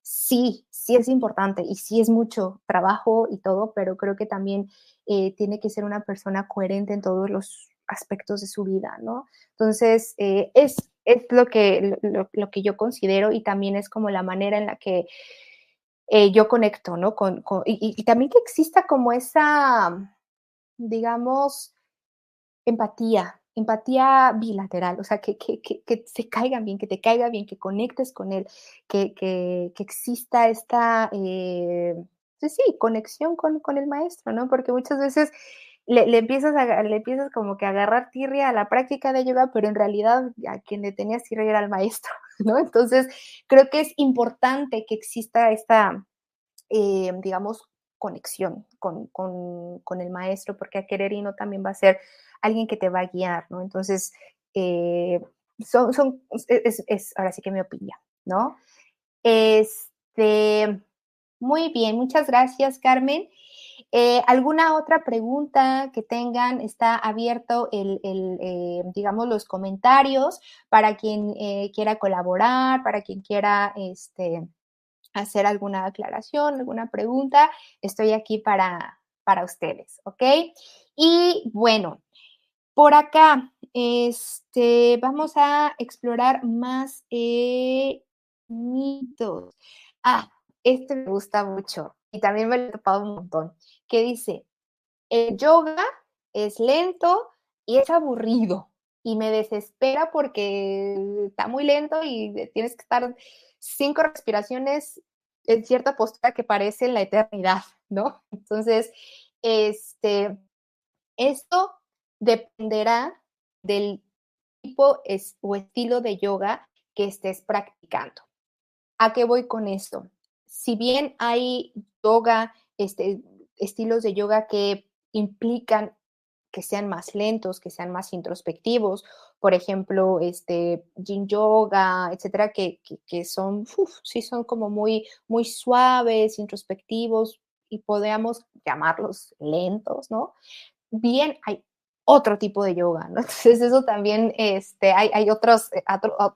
Sí, sí es importante y sí es mucho trabajo y todo, pero creo que también eh, tiene que ser una persona coherente en todos los aspectos de su vida, ¿no? Entonces, eh, es, es lo, que, lo, que yo considero y también es como la manera en la que yo conecto, ¿no? Con, y, también que exista como esa, digamos, empatía, empatía bilateral, o sea, que, que, que, se caigan bien, que te caiga bien, que conectes con él, que, que exista esta, eh, pues sí, conexión con, con, el maestro, ¿no? Porque muchas veces le, le, empiezas a, le empiezas como que a agarrar tirria a la práctica de yoga, pero en realidad a quien le tenías tirria era al maestro, ¿no? Entonces, creo que es importante que exista esta, eh, digamos, conexión con, con, con, el maestro, porque a querer y no también va a ser alguien que te va a guiar, ¿no? Entonces, eh, son, son es, ahora sí que mi opinión, ¿no? Este, muy bien, muchas gracias, Carmen. Eh, ¿Alguna otra pregunta que tengan? Está abierto el, eh, digamos, los comentarios para quien quiera colaborar, para quien quiera este, hacer alguna aclaración, alguna pregunta. Estoy aquí para, para ustedes, ¿ok? Y bueno, por acá, este, vamos a explorar más eh, mitos. Ah, este me gusta mucho y también me lo he topado un montón, que dice, el yoga es lento y es aburrido y me desespera porque está muy lento y tienes que estar cinco respiraciones en cierta postura que parece la eternidad, ¿no? Entonces, este, esto dependerá del tipo o estilo de yoga que estés practicando. ¿A qué voy con esto? Si bien hay yoga, este, estilos de yoga que implican que sean más lentos, que sean más introspectivos, por ejemplo, este, yin yoga, etcétera, que, son, sí son como muy, muy suaves, introspectivos y podríamos llamarlos lentos, ¿no? Bien, hay otro tipo de yoga, ¿no? Entonces eso también, este, hay, hay otros, eh,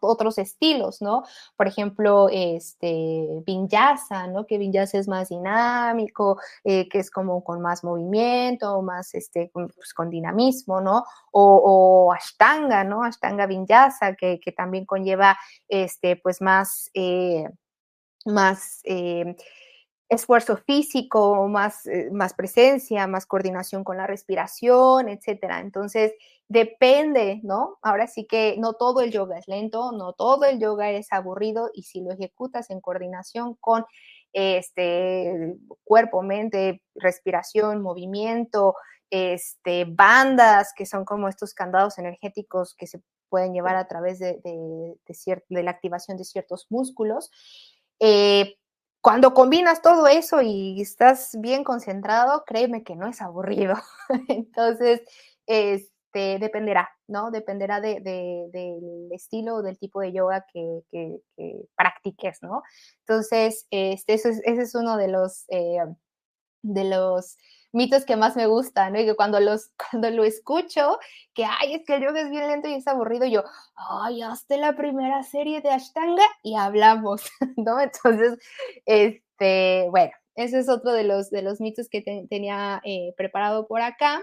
otros estilos, ¿no? Por ejemplo, este, vinyasa, ¿no? Que vinyasa es más dinámico, eh, que es como con más movimiento, más, este, pues, con dinamismo, ¿no? O, o, ashtanga, ¿no? Ashtanga vinyasa, que, que también conlleva, este, pues más... Eh, más eh, esfuerzo físico, más, eh, más presencia, más coordinación con la respiración, etcétera. Entonces, depende, ¿no? Ahora sí que no todo el yoga es lento, no todo el yoga es aburrido y si lo ejecutas en coordinación con este cuerpo, mente, respiración, movimiento, este, bandas que son como estos candados energéticos que se pueden llevar a través de, de, de la activación de ciertos músculos. Eh, cuando combinas todo eso y estás bien concentrado, créeme que no es aburrido. Entonces, este, dependerá, ¿no? Dependerá de, del estilo o del tipo de yoga que, practiques, ¿no? Entonces, este, ese es uno de los, eh, de los mitos que más me gustan, ¿no? Y que cuando, los, cuando lo escucho, que, ay, es que el yoga es bien lento y es aburrido, yo, ay, hazte la primera serie de Ashtanga y hablamos, ¿no? Entonces, este, bueno, ese es otro de los, de los mitos que tenía eh, preparado por acá.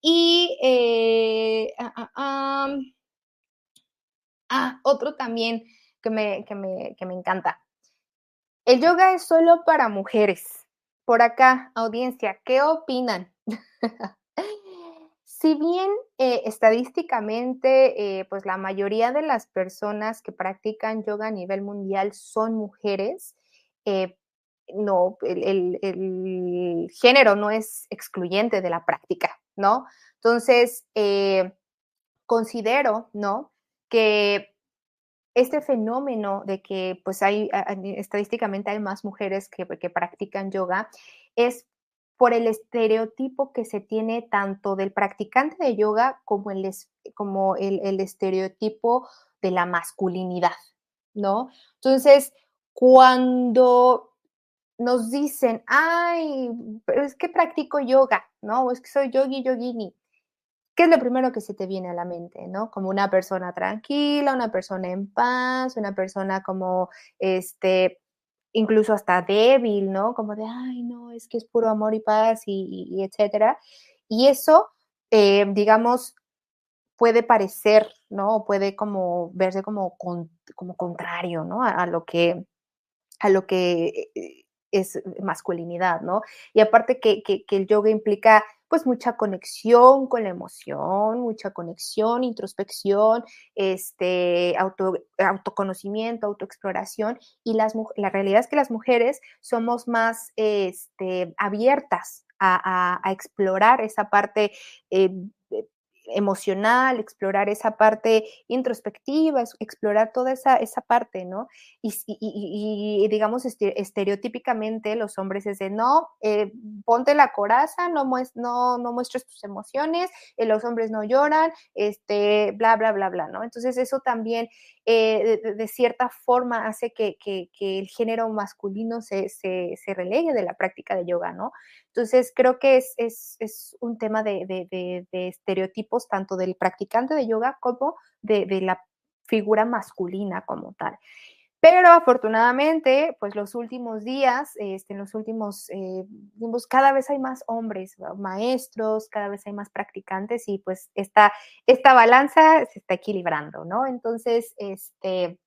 Y, eh, ah, ah, ah, otro también que me, que me, que me encanta. El yoga es solo para mujeres. Por acá, audiencia, ¿qué opinan? si bien eh, estadísticamente, eh, pues la mayoría de las personas que practican yoga a nivel mundial son mujeres, eh, no, el, el, género no es excluyente de la práctica, ¿no? Entonces, considero, ¿no? Que este fenómeno de que pues hay estadísticamente hay más mujeres que, practican yoga es por el estereotipo que se tiene tanto del practicante de yoga como el, como el, estereotipo de la masculinidad, ¿no? Entonces, cuando nos dicen, ay, pero es que practico yoga, ¿no? Es que soy yogi, yogini. ¿Qué es lo primero que se te viene a la mente, no? Como una persona tranquila, una persona en paz, una persona como, este, incluso hasta débil, ¿no? Como de, ay, no, es que es puro amor y paz y, etcétera. Y eso, eh, digamos, puede parecer, ¿no? Puede como verse como, como contrario, ¿no? A, lo que, a lo que eh, es masculinidad, ¿no? Y aparte que, que el yoga implica pues mucha conexión con la emoción, mucha conexión, introspección, este, auto, autoconocimiento, autoexploración. Y las, la realidad es que las mujeres somos más este, abiertas a, a, explorar esa parte eh, emocional, explorar esa parte introspectiva, explorar toda esa, esa parte, ¿no? Y, digamos, estereotípicamente los hombres es de, no, eh, ponte la coraza, no, no, no muestres tus emociones, eh, los hombres no lloran, este, bla, bla, bla, bla, ¿no? Entonces eso también eh, de, cierta forma hace que, el género masculino se, se, relegue de la práctica de yoga, ¿no? Entonces creo que es, es, un tema de, tanto del practicante de yoga como de, la figura masculina como tal. Pero afortunadamente, pues los últimos días, este, en los últimos eh, cada vez hay más hombres, maestros, cada vez hay más practicantes y pues esta, esta balanza se está equilibrando, ¿no? Entonces, este,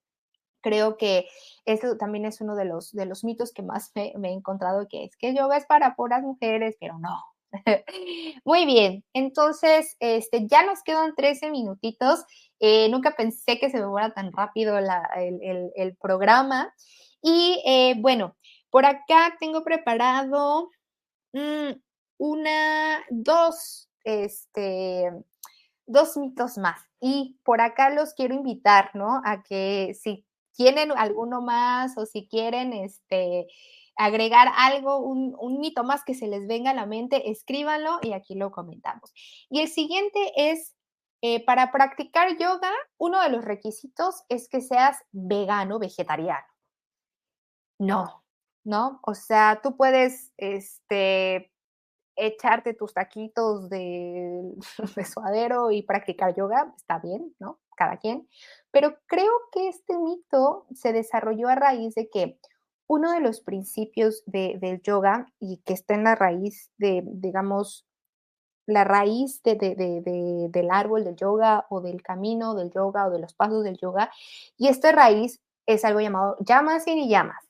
creo que eso también es uno de los, de los mitos que más me, he encontrado, que es que yoga es para puras mujeres, pero no, muy bien, entonces este, ya nos quedan 13 minutitos. Eh, nunca pensé que se me fuera tan rápido el, programa. Y eh, bueno, por acá tengo preparado mm, una, dos, este, dos mitos más. Y por acá los quiero invitar, ¿no? A que si tienen alguno más o si quieren, este, agregar algo, un, mito más que se les venga a la mente, escríbanlo y aquí lo comentamos. Y el siguiente es, eh, para practicar yoga, uno de los requisitos es que seas vegano, vegetariano. No, ¿no? O sea, tú puedes, este, echarte tus taquitos de, de, suadero y practicar yoga, está bien, ¿no? Cada quien. Pero creo que este mito se desarrolló a raíz de que uno de los principios del yoga y que está en la raíz de, digamos, la raíz del árbol del yoga o del camino del yoga o de los pasos del yoga. Y esta raíz es algo llamado llamas y ni llamas,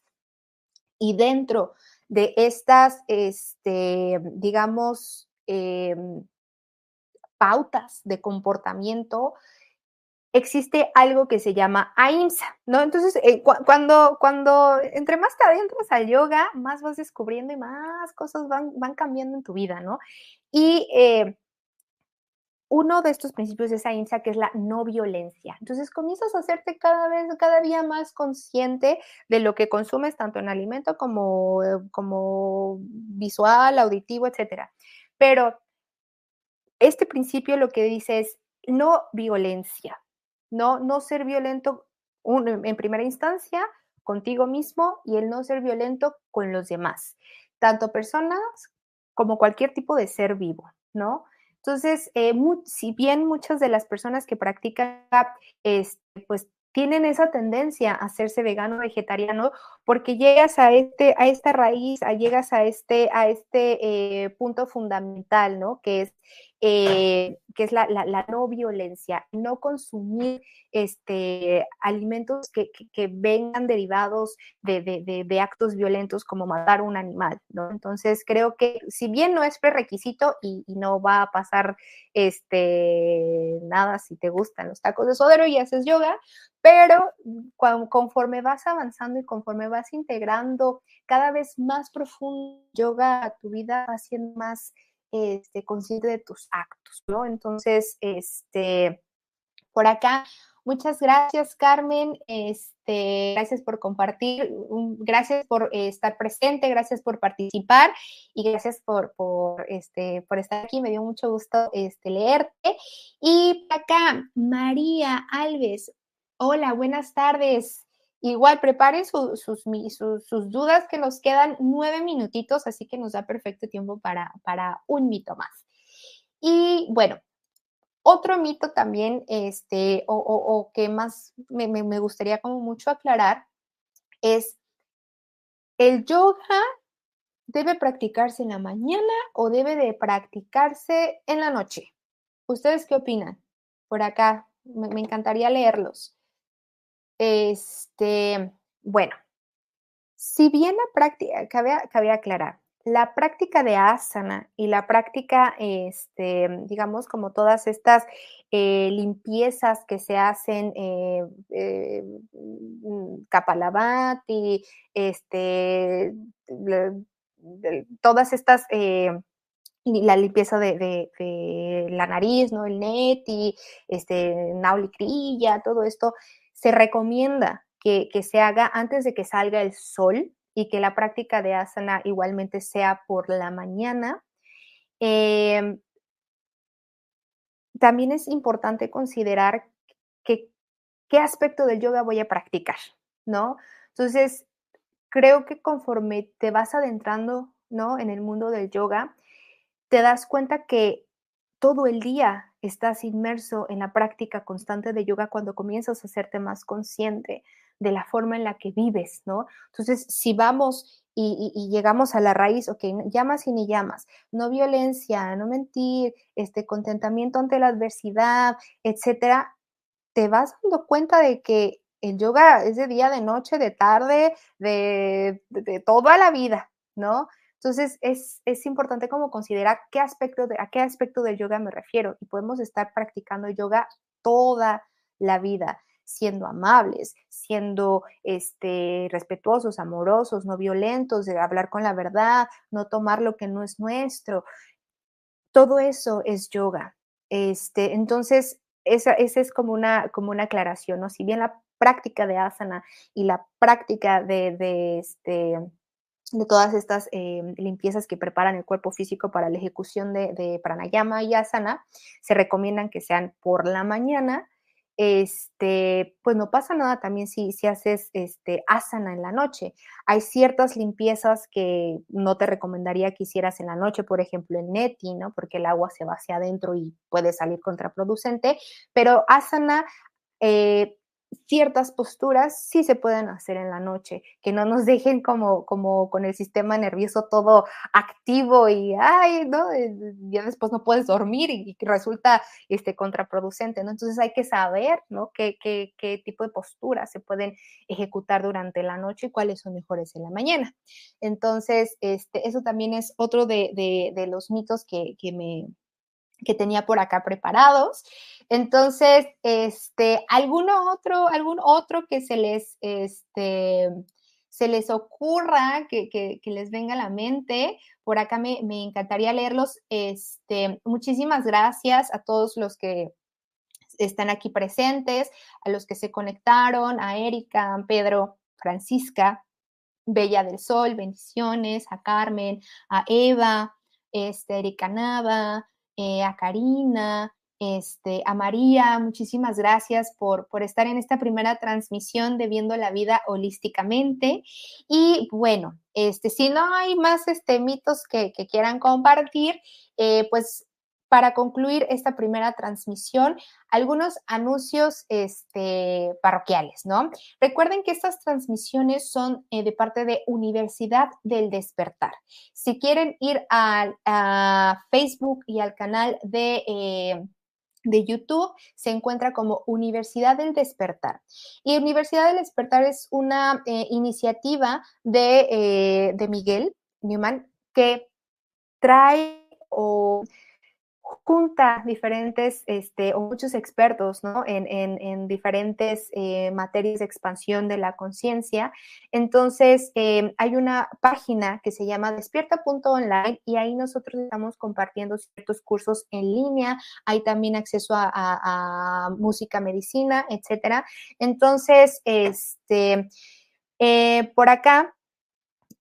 Y dentro de estas, este, digamos, em, pautas de comportamiento, existe algo que se llama AIMSA, ¿no? Entonces, eh, cuando, cuando entre más te adentras al yoga, más vas descubriendo y más cosas van, van cambiando en tu vida, ¿no? Y eh, uno de estos principios es AIMSA, que es la no violencia. Entonces comienzas a hacerte cada vez, cada día más consciente de lo que consumes, tanto en alimento como, eh, como visual, auditivo, etcétera. Pero este principio lo que dice es no violencia, no, no ser violento en primera instancia contigo mismo y el no ser violento con los demás, tanto personas como cualquier tipo de ser vivo, ¿no? Entonces, eh, si bien muchas de las personas que practican, este, pues tienen esa tendencia a hacerse vegano vegetariano porque llegas a este a esta raíz, a, llegas a este a este eh, punto fundamental, ¿no? Que es eh, que es la, no violencia, no consumir este, alimentos que, vengan derivados de, actos violentos como matar un animal. Entonces creo que si bien no es prerequisito y, no va a pasar este, nada si te gustan los tacos de sodero y haces yoga, pero conforme vas avanzando y conforme vas integrando cada vez más profundo yoga a tu vida, vas siendo más este, consciente de tus actos, ¿no? Entonces, este, por acá, muchas gracias, Carmen, este, gracias por compartir, gracias por eh, estar presente, gracias por participar y gracias por, por, este, por estar aquí, me dio mucho gusto este, leerte. Y por acá, María Alves, hola, buenas tardes. Igual, preparen sus, sus, dudas que nos quedan nueve minutitos, así que nos da perfecto tiempo para, para un mito más. Y bueno, otro mito también, este, o, que más me, me, gustaría como mucho aclarar, es el yoga debe practicarse en la mañana o debe de practicarse en la noche. ¿Ustedes qué opinan? Por acá, me encantaría leerlos. Este, bueno, si bien la práctica, cabe, aclarar, la práctica de asana y la práctica, este, digamos, como todas estas eh, limpiezas que se hacen, eh, eh, mm, Kapalabhati, este, todas estas, la limpieza de, la nariz, ¿no? El neti, este, naulicrilla, todo esto, se recomienda que, se haga antes de que salga el sol y que la práctica de asana igualmente sea por la mañana. Em, también es importante considerar que, qué aspecto del yoga voy a practicar, ¿no? Entonces, creo que conforme te vas adentrando, ¿no? En el mundo del yoga, te das cuenta que todo el día estás inmerso en la práctica constante de yoga cuando comienzas a hacerte más consciente de la forma en la que vives, ¿no? Entonces, si vamos y, llegamos a la raíz, ok, llamas y ni llamas, no violencia, no mentir, este contentamiento ante la adversidad, etcétera, te vas dando cuenta de que el yoga es de día, de noche, de tarde, de, de toda la vida, ¿no? Entonces, es, importante como considerar qué aspecto de, a qué aspecto del yoga me refiero y podemos estar practicando yoga toda la vida, siendo amables, siendo este, respetuosos, amorosos, no violentos, de hablar con la verdad, no tomar lo que no es nuestro. Todo eso es yoga. Este, entonces, esa, es como una, como una aclaración, ¿no? Si bien la práctica de asana y la práctica de, de este, de todas estas eh, limpiezas que preparan el cuerpo físico para la ejecución de, pranayama y asana, se recomiendan que sean por la mañana. Este, pues no pasa nada también si, si haces este, asana en la noche. Hay ciertas limpiezas que no te recomendaría que hicieras en la noche, por ejemplo, el neti, ¿no? Porque el agua se va hacia adentro y puede salir contraproducente, pero asana eh, ciertas posturas sí se pueden hacer en la noche, que no nos dejen como, como con el sistema nervioso todo activo y, ay, ¿no? Eh, ya después no puedes dormir y, resulta este, contraproducente, ¿no? Entonces hay que saber, ¿no? Qué, qué, qué, tipo de posturas se pueden ejecutar durante la noche y cuáles son mejores en la mañana. Entonces, este, eso también es otro de, de, de los mitos que, que me que tenía por acá preparados. Entonces, este, alguno otro, algún otro que se les, este, se les ocurra, que, que, les venga a la mente, por acá me, me, encantaría leerlos. Este, muchísimas gracias a todos los que están aquí presentes, a los que se conectaron, a Erika, Pedro, Francisca, Bella del Sol, bendiciones, a Carmen, a Eva, este, Erika Nava, eh, a Karina, este, a María, muchísimas gracias por, por, estar en esta primera transmisión de Viendo la Vida Holísticamente. Y bueno, este, si no hay más este, mitos que, que quieran compartir, eh, pues para concluir esta primera transmisión, algunos anuncios este, parroquiales, ¿no? Recuerden que estas transmisiones son eh, de parte de Universidad del Despertar. Si quieren ir a, Facebook y al canal de... Eh, de YouTube se encuentra como Universidad del Despertar. Y Universidad del Despertar es una eh, iniciativa de, de Miguel Newman que trae o junta diferentes este, o muchos expertos en, en, diferentes eh, materias de expansión de la conciencia. Entonces, em, hay una página que se llama despierta.online y ahí nosotros estamos compartiendo ciertos cursos en línea. Hay también acceso a, a música, medicina, etcétera. Entonces, este, eh, por acá,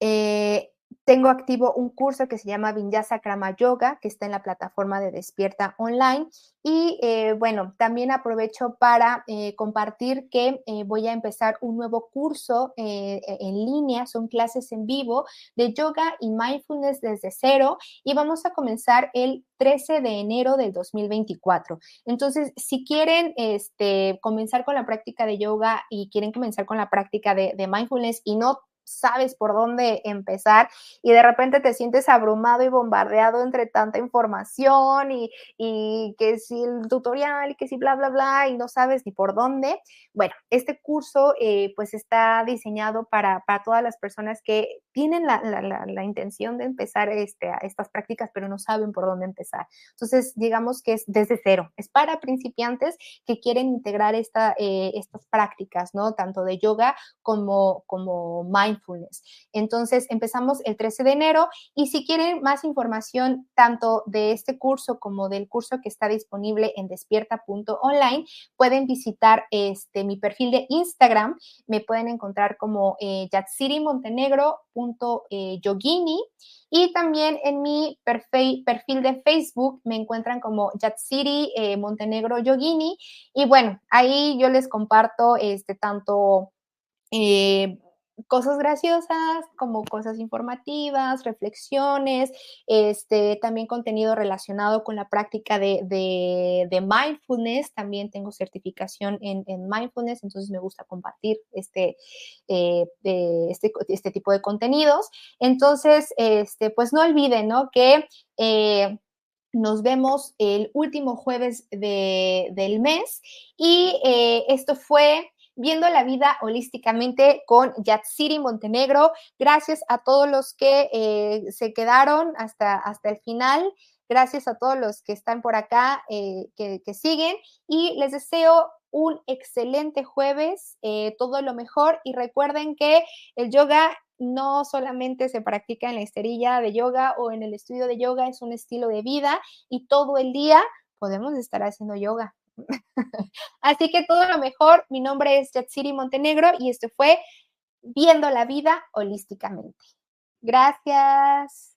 eh, tengo activo un curso que se llama Vinyasa Krama Yoga, que está en la plataforma de Despierta Online. Y eh, bueno, también aprovecho para eh, compartir que eh, voy a empezar un nuevo curso e, en línea, son clases en vivo de yoga y mindfulness desde cero y vamos a comenzar el 13 de enero del 2024. Entonces, si quieren este, comenzar con la práctica de yoga y quieren comenzar con la práctica de, de mindfulness y no sabes por dónde empezar y de repente te sientes abrumado y bombardeado entre tanta información y, y que si el tutorial y que si bla, bla, bla y no sabes ni por dónde. Bueno, este curso eh, pues está diseñado para, para, todas las personas que tienen la, la, la, intención de empezar este, estas prácticas, pero no saben por dónde empezar. Entonces, digamos que es desde cero. Es para principiantes que quieren integrar esta, eh, estas prácticas, ¿no? Tanto de yoga como, como mindfulness entonces, empezamos el 13 de enero y si quieren más información tanto de este curso como del curso que está disponible en despierta.online, pueden visitar este, mi perfil de Instagram. Me pueden encontrar como eh, yatsirimontenegro.yogini y también en mi perfil, perfil de Facebook me encuentran como Yatsiri eh, Montenegro Yogini. Y bueno, ahí yo les comparto este, tanto... Eh, cosas graciosas, como cosas informativas, reflexiones, este, también contenido relacionado con la práctica de, de, mindfulness. También tengo certificación en, en, mindfulness, entonces me gusta compartir este, eh, este, este, tipo de contenidos. Entonces, este, pues no olviden, ¿no? Que eh, nos vemos el último jueves de, del mes y eh, esto fue viendo la vida holísticamente con Yatsiri Montenegro. Gracias a todos los que eh, se quedaron hasta, hasta el final. Gracias a todos los que están por acá, eh, que, siguen. Y les deseo un excelente jueves, eh, todo lo mejor. Y recuerden que el yoga no solamente se practica en la esterilla de yoga o en el estudio de yoga, es un estilo de vida y todo el día podemos estar haciendo yoga. Así que todo lo mejor. Mi nombre es Yatsiri Montenegro y esto fue Viendo la vida holísticamente. Gracias.